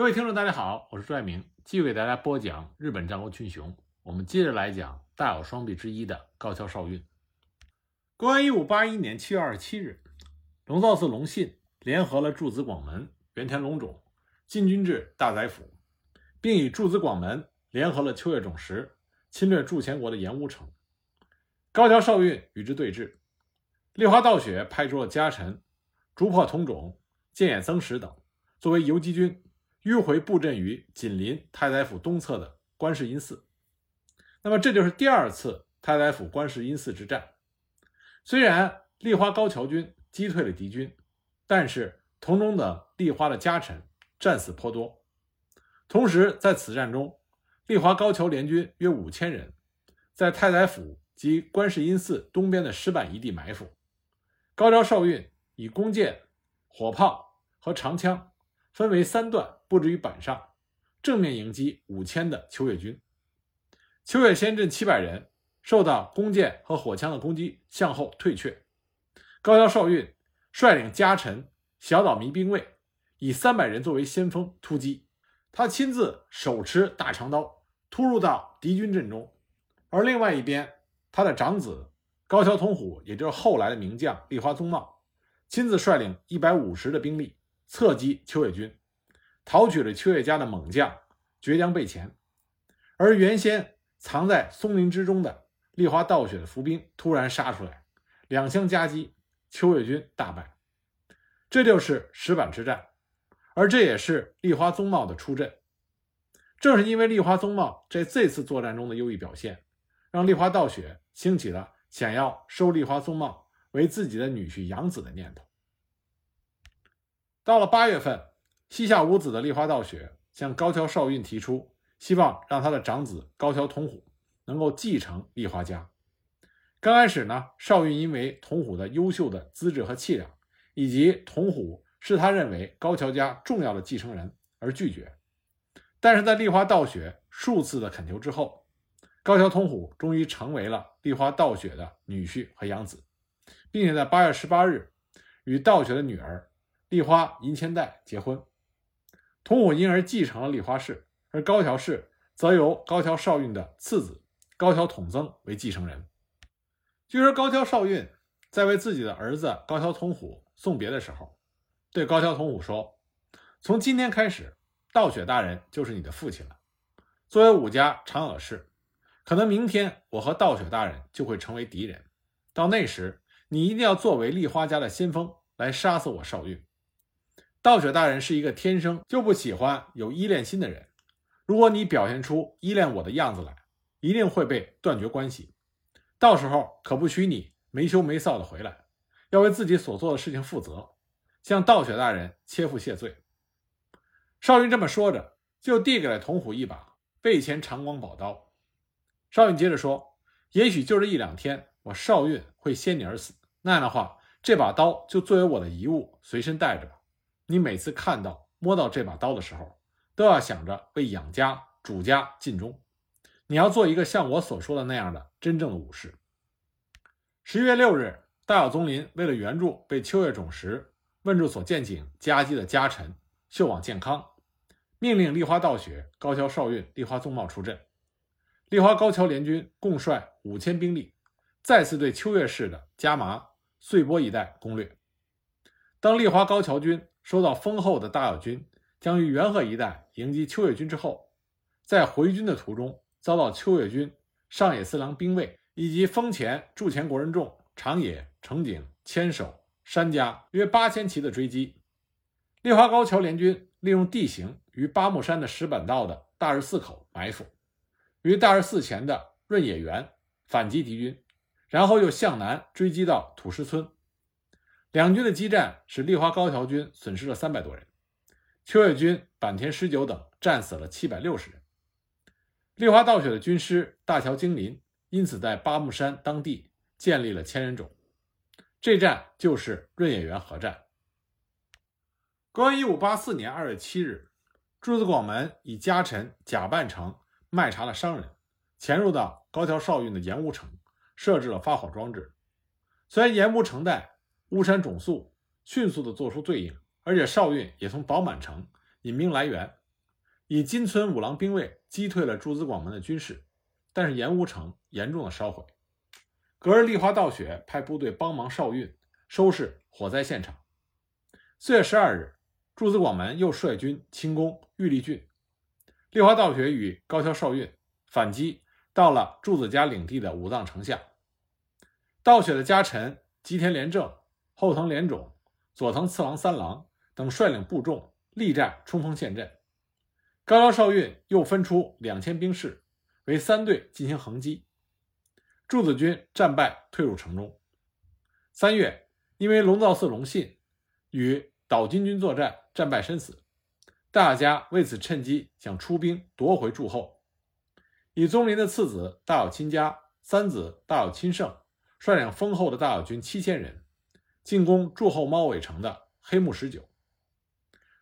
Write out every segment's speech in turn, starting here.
各位听众，大家好，我是朱爱明，继续给大家播讲日本战国群雄。我们接着来讲大有双臂之一的高桥少运。公元一五八一年七月二十七日，龙造寺隆信联合了柱子广门、原田隆种进军至大宰府，并以柱子广门联合了秋月种实，侵略筑前国的岩屋城。高桥少运与之对峙，立花道雪派出了家臣竹破统种、建野增实等作为游击军。迂回布阵于紧邻太宰府东侧的观世音寺，那么这就是第二次太宰府观世音寺之战。虽然立花高桥军击退了敌军，但是同中的立花的家臣战死颇多。同时，在此战中，立花高桥联军约五千人，在太宰府及观世音寺东边的石板一地埋伏。高桥少运以弓箭、火炮和长枪。分为三段布置于板上，正面迎击五千的秋月军。秋月先阵七百人受到弓箭和火枪的攻击，向后退却。高桥少运率领家臣小岛弥兵卫，以三百人作为先锋突击。他亲自手持大长刀突入到敌军阵中，而另外一边，他的长子高桥统虎，也就是后来的名将立花宗茂，亲自率领一百五十的兵力。侧击秋月军，讨取了秋月家的猛将绝江备前，而原先藏在松林之中的立花道雪的伏兵突然杀出来，两相夹击，秋月军大败。这就是石板之战，而这也是立花宗茂的出阵。正是因为立花宗茂在这次作战中的优异表现，让立花道雪兴起了想要收立花宗茂为自己的女婿养子的念头。到了八月份，膝下无子的立花道雪向高桥少运提出，希望让他的长子高桥统虎能够继承立花家。刚开始呢，少运因为统虎的优秀的资质和气量，以及统虎是他认为高桥家重要的继承人而拒绝。但是在立花道雪数次的恳求之后，高桥统虎终于成为了立花道雪的女婿和养子，并且在八月十八日与道雪的女儿。立花银千代结婚，童虎因而继承了立花氏，而高桥氏则由高桥少运的次子高桥统增为继承人。据说高桥少运在为自己的儿子高桥统虎送别的时候，对高桥统虎说：“从今天开始，道雪大人就是你的父亲了。作为武家长耳氏，可能明天我和道雪大人就会成为敌人，到那时，你一定要作为立花家的先锋来杀死我少运。”道雪大人是一个天生就不喜欢有依恋心的人。如果你表现出依恋我的样子来，一定会被断绝关系。到时候可不许你没羞没臊的回来，要为自己所做的事情负责，向道雪大人切腹谢罪。少云这么说着，就递给了童虎一把背前长光宝刀。少云接着说：“也许就这一两天，我少运会先你而死。那样的话，这把刀就作为我的遗物随身带着吧。”你每次看到、摸到这把刀的时候，都要想着为养家、主家尽忠。你要做一个像我所说的那样的真正的武士。十一月六日，大友宗麟为了援助被秋月种实问住所见景夹击的家臣秀往健康，命令立花道雪、高桥少运、立花宗茂出阵。立花高桥联军共率五千兵力，再次对秋月市的加麻、穗波一带攻略。当立花高桥军收到丰厚的大友军将于元贺一带迎击秋月军之后，在回军的途中遭到秋月军上野四郎兵卫以及丰前筑前国人众长野成景千手山家约八千骑的追击。立花高桥联军利用地形于八木山的石板道的大日寺口埋伏，于大日寺前的润野原反击敌军，然后又向南追击到土石村。两军的激战使立花高桥军损失了三百多人，秋月军坂田十九等战死了七百六十人。立花道雪的军师大桥精林因此在八木山当地建立了千人冢。这战就是润野原合战。公元一五八四年二月七日，朱子广门以家臣假扮成卖茶的商人，潜入到高桥少运的盐屋城，设置了发火装置。虽然盐屋城带。巫山种宿迅速地做出对应，而且少运也从宝满城引兵来援，以金村五郎兵卫击退了诸子广门的军事，但是盐屋城严重的烧毁。隔日，立花道雪派部队帮忙少运收拾火灾现场。四月十二日，诸子广门又率军清攻玉立郡。立花道雪与高桥少运反击到了柱子家领地的武藏城下。道雪的家臣吉田连正、后藤连种、佐藤次郎三郎等率领部众力战冲锋陷阵。高桥少运又分出两千兵士，为三队进行横击。柱子军战败，退入城中。三月，因为龙造寺隆信与岛津军作战，战败身死。大家为此趁机想出兵夺回驻后。以宗麟的次子大友亲家、三子大友亲胜率领丰厚的大友军七千人，进攻驻后猫尾城的黑木十九。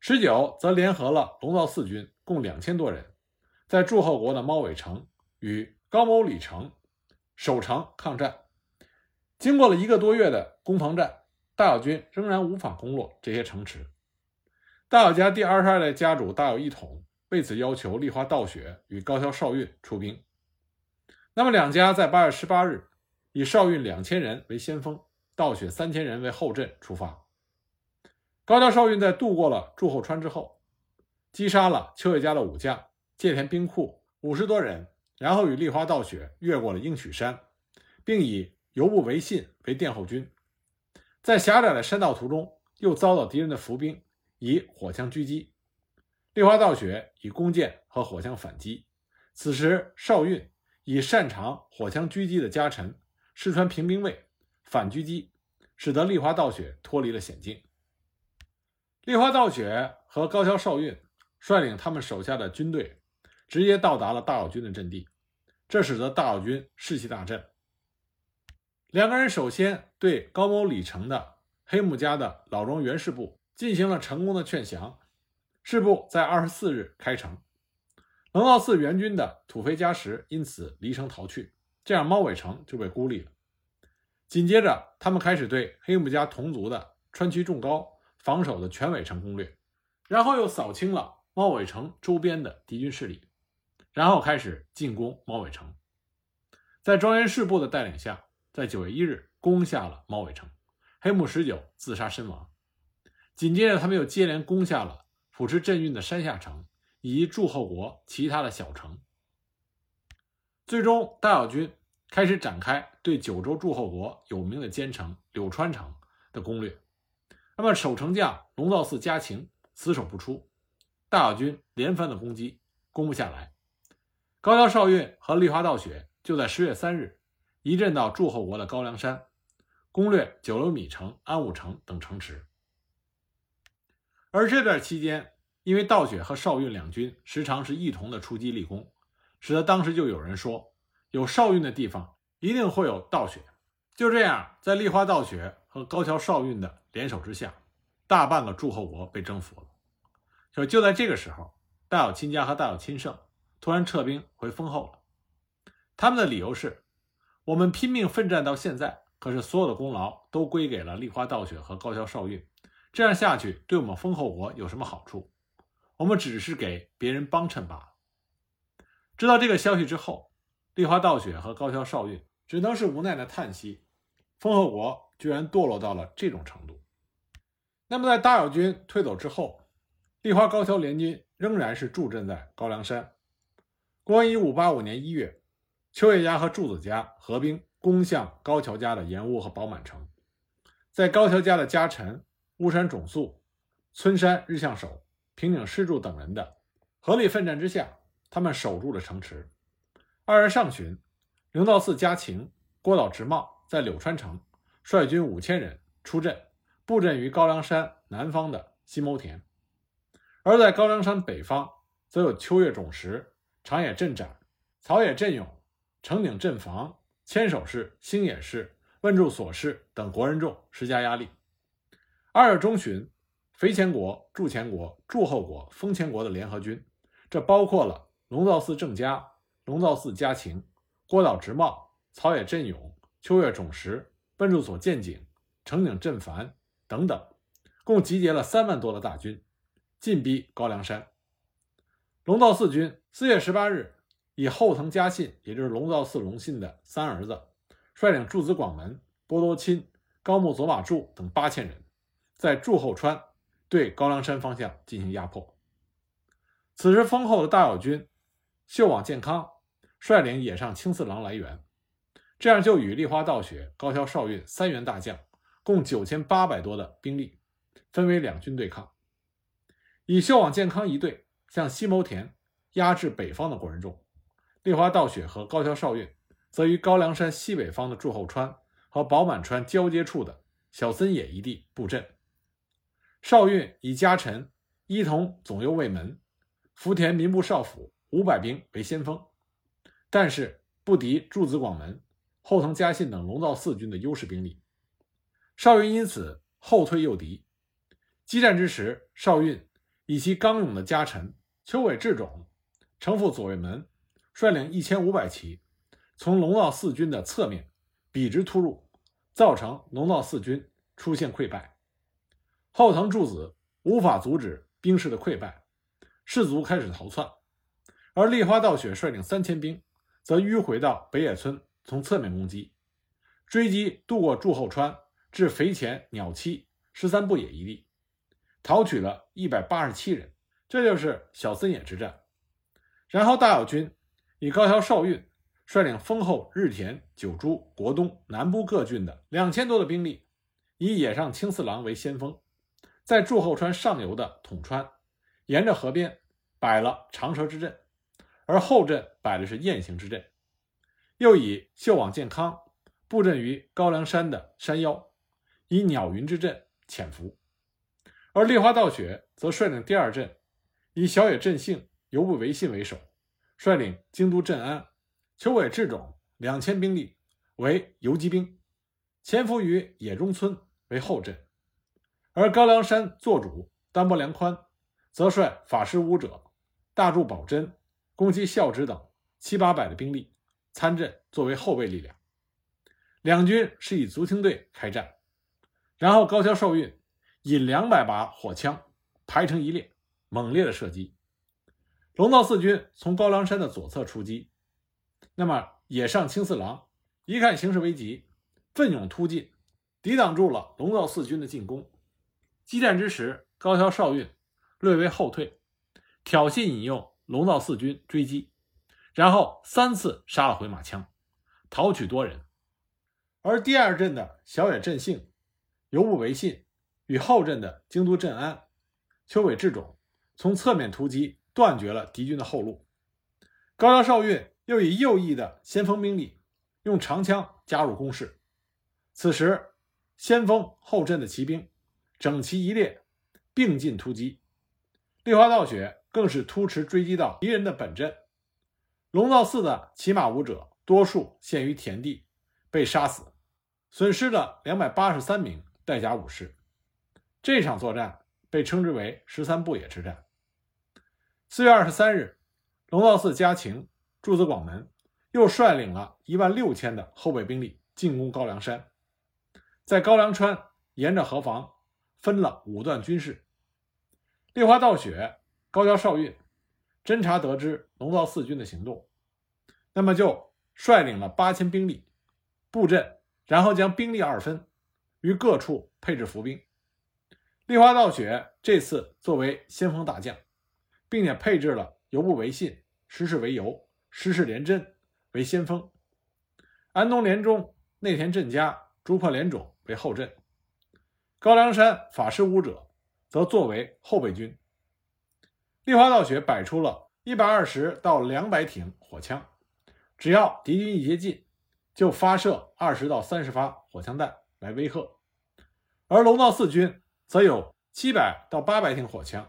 十九则联合了龙造四军，共两千多人，在驻后国的猫尾城与高某里城守城抗战。经过了一个多月的攻防战，大友军仍然无法攻落这些城池。大友家第二十二代家主大友义统为此要求立花道雪与高桥少运出兵。那么两家在八月十八日以少运两千人为先锋，道雪三千人为后阵出发。高桥少运在渡过了祝后川之后，击杀了秋叶家的武将借田兵库五十多人，然后与立花道雪越过了鹰曲山，并以游步维信为殿后军。在狭窄的山道途中，又遭到敌人的伏兵以火枪狙击。立花道雪以弓箭和火枪反击。此时少运以擅长火枪狙击的家臣石川平兵卫反狙击，使得立花道雪脱离了险境。立花道雪和高桥少运率领他们手下的军队，直接到达了大友军的阵地，这使得大友军士气大振。两个人首先对高某里城的黑木家的老庄元氏部进行了成功的劝降，氏部在二十四日开城，龙造寺援军的土肥家实因此离城逃去，这样猫尾城就被孤立了。紧接着，他们开始对黑木家同族的川崎重高。防守的全尾城攻略，然后又扫清了猫尾城周边的敌军势力，然后开始进攻猫尾城。在庄园士部的带领下，在九月一日攻下了猫尾城，黑木十九自杀身亡。紧接着，他们又接连攻下了抚持镇运的山下城以及祝后国其他的小城。最终，大友军开始展开对九州诸侯国有名的坚城柳川城的攻略。那么守城将龙造寺家晴死守不出，大友军连番的攻击，攻不下来。高桥少运和立花道雪就在十月三日移阵到诸侯国的高梁山，攻略九流米城、安武城等城池。而这段期间，因为道雪和少运两军时常是一同的出击立功，使得当时就有人说，有少运的地方一定会有道雪。就这样，在立花道雪和高桥少运的联手之下，大半个诸侯国被征服了。可就在这个时候，大有亲家和大有亲胜突然撤兵回丰后了。他们的理由是：我们拼命奋战到现在，可是所有的功劳都归给了立花道雪和高桥少运，这样下去对我们丰后国有什么好处？我们只是给别人帮衬罢了。知道这个消息之后，立花道雪和高桥少运只能是无奈的叹息。丰后国居然堕落到了这种程度。那么，在大友军退走之后，立花高桥联军仍然是驻镇在高梁山。公元一五八五年一月，秋叶家和柱子家合兵攻向高桥家的盐屋和宝满城。在高桥家的家臣乌山种宿、村山日向守、平井施助等人的合力奋战之下，他们守住了城池。二月上旬，灵道寺家晴、郭岛直茂。在柳川城率军五千人出阵，布阵于高梁山南方的西牟田；而在高梁山北方，则有秋月种实、长野镇斩、草野镇勇、城顶镇防、千手氏、星野氏、问住所氏等国人众施加压力。二月中旬，肥前国、筑前国、筑后国、丰前国的联合军，这包括了龙造寺郑家、龙造寺家晴、郭岛直茂、草野镇勇。秋月种实、奔住所见景、城顶镇凡等等，共集结了三万多的大军，进逼高梁山。龙造寺军四月十八日，以后藤嘉信，也就是龙造寺隆信的三儿子，率领驻子广门、波多钦、高木佐马助等八千人，在柱后川对高梁山方向进行压迫。此时，丰后的大友军秀往健康率领野上青四郎来援，这样就与立花道雪、高桥少运三员大将，共九千八百多的兵力，分为两军对抗，以秀往健康一队。向西牟田压制北方的国人众，立花道雪和高桥少运则于高梁山西北方的祝后川和宝满川交接处的小森野一地布阵。少运以家臣伊藤总右卫门、福田民部少府五百兵为先锋，但是不敌筑子广门、后藤嘉信等龙造四军的优势兵力，少运因此后退诱敌。激战之时，少运以其刚勇的家臣。秋尾智种城府左卫门率领一千五百骑，从龙造四军的侧面笔直突入，造成龙造四军出现溃败。后藤柱子无法阻止兵士的溃败，士卒开始逃窜，而立花道雪率领三千兵则迂回到北野村，从侧面攻击，追击渡过祝后川至肥前鸟栖十三步野一地，逃取了一百八十七人。这就是小森野之战，然后大友军以高桥少运率领丰后、日田、九州、国东南部各郡的两千多的兵力，以野上青四郎为先锋，在祝后川上游的统川，沿着河边摆了长蛇之阵，而后阵摆的是雁行之阵，又以秀往健康布阵于高梁山的山腰，以鸟云之阵潜伏，而立花道雪则率领第二阵。以小野振兴、游部维信为首，率领京都镇安、秋尾智种两千兵力为游击兵，潜伏于野中村为后阵；而高梁山做主丹波良宽则率法师武者、大柱保真、攻击孝直等七八百的兵力参阵，作为后备力量。两军是以足轻队开战，然后高桥少运引两百把火枪排成一列。猛烈的射击，龙造四军从高梁山的左侧出击。那么野上青四郎一看形势危急，奋勇突进，抵挡住了龙造四军的进攻。激战之时，高桥少运略微后退，挑衅引诱龙造四军追击，然后三次杀了回马枪，逃取多人。而第二阵的小野振兴、游部维信与后阵的京都镇安、秋尾智种。从侧面突击，断绝了敌军的后路。高桥少运又以右翼的先锋兵力，用长枪加入攻势。此时，先锋后阵的骑兵整齐一列，并进突击。立花道雪更是突驰追击到敌人的本阵。龙造寺的骑马武者多数陷于田地，被杀死，损失了两百八十三名带甲武士。这场作战被称之为“十三步野之战”。四月二十三日，龙造寺家晴、柱子广门又率领了一万六千的后备兵力进攻高梁山，在高梁川沿着河防分了五段军事。立花道雪、高桥少运侦察得知龙造四军的行动，那么就率领了八千兵力布阵，然后将兵力二分，于各处配置伏兵。立花道雪这次作为先锋大将。并且配置了游部维信、石室为由、石室连真为先锋，安东连中、内田镇家、竹破连种为后阵，高梁山法师武者则作为后备军。立花道雪摆出了一百二十到两百挺火枪，只要敌军一接近，就发射二十到三十发火枪弹来威吓，而龙道四军则有七百到八百挺火枪。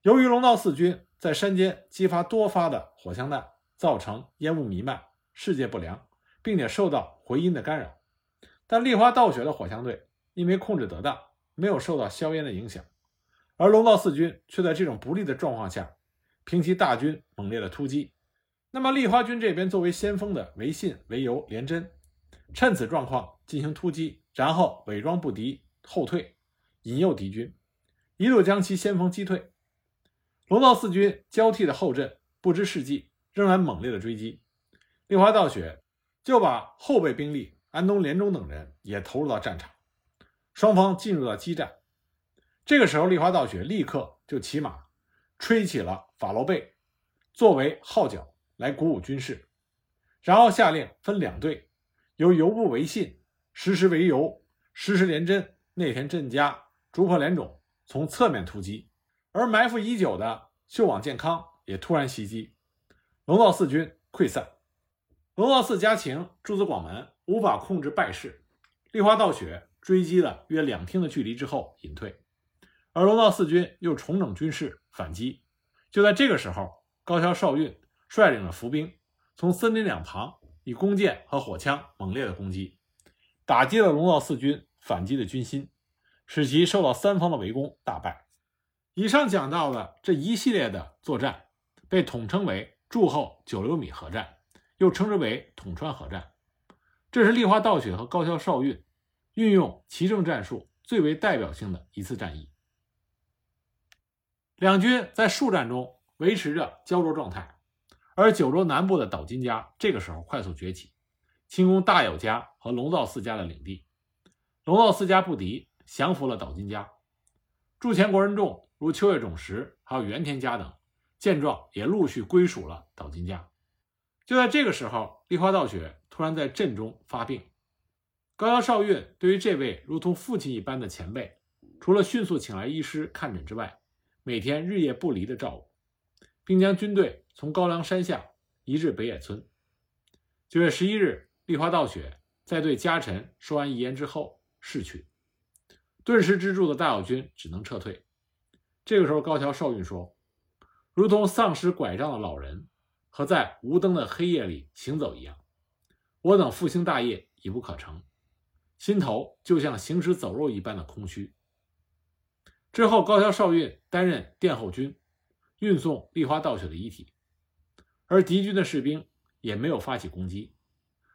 由于龙道四军在山间激发多发的火枪弹，造成烟雾弥漫、视界不良，并且受到回音的干扰。但立花道雪的火枪队因为控制得当，没有受到硝烟的影响，而龙造四军却在这种不利的状况下，凭其大军猛烈的突击。那么，立花军这边作为先锋的维信、维由、连真，趁此状况进行突击，然后伪装不敌后退，引诱敌军，一路将其先锋击退。龙造四军交替的后阵不知事迹，仍然猛烈的追击。立花道雪就把后备兵力安东连中等人也投入到战场，双方进入到激战。这个时候，立花道雪立刻就骑马吹起了法罗贝，作为号角来鼓舞军士，然后下令分两队，由游部维信、石石为游、石石连真、内田振家、竹破连种从侧面突击，而埋伏已久的秀网健康也突然袭击，龙造四军溃散。龙造寺家晴、诸子广门无法控制败势，立花道雪追击了约两天的距离之后隐退，而龙造四军又重整军势反击。就在这个时候，高桥少运率领着伏兵从森林两旁以弓箭和火枪猛烈的攻击，打击了龙造四军反击的军心，使其受到三方的围攻，大败。以上讲到的这一系列的作战，被统称为筑后九流米合战。又称之为统川合战，这是立花道雪和高桥少运运用奇正战术最为代表性的一次战役。两军在数战中维持着胶着状态，而九州南部的岛津家这个时候快速崛起，进攻大友家和龙造寺家的领地。龙造寺家不敌，降服了岛津家。筑前国人众如秋叶种实，还有原田家等，见状也陆续归属了岛津家。就在这个时候，立花道雪突然在阵中发病。高桥少运对于这位如同父亲一般的前辈，除了迅速请来医师看诊之外，每天日夜不离的照顾，并将军队从高梁山下移至北野村。九月十一日，立花道雪在对家臣说完遗言之后逝去，顿时支柱的大友军只能撤退。这个时候，高桥少运说：“如同丧失拐杖的老人。”和在无灯的黑夜里行走一样，我等复兴大业已不可成，心头就像行尸走肉一般的空虚。之后，高桥少运担任殿后军，运送立花道雪的遗体，而敌军的士兵也没有发起攻击，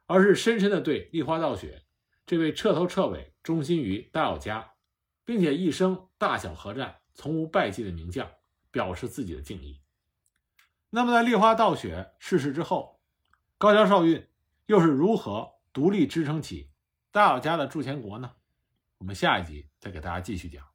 而是深深地对立花道雪这位彻头彻尾忠心于大友家，并且一生大小合战从无败绩的名将表示自己的敬意。那么，在立花道雪逝世之后，高桥少运又是如何独立支撑起大友家的筑前国呢？我们下一集再给大家继续讲。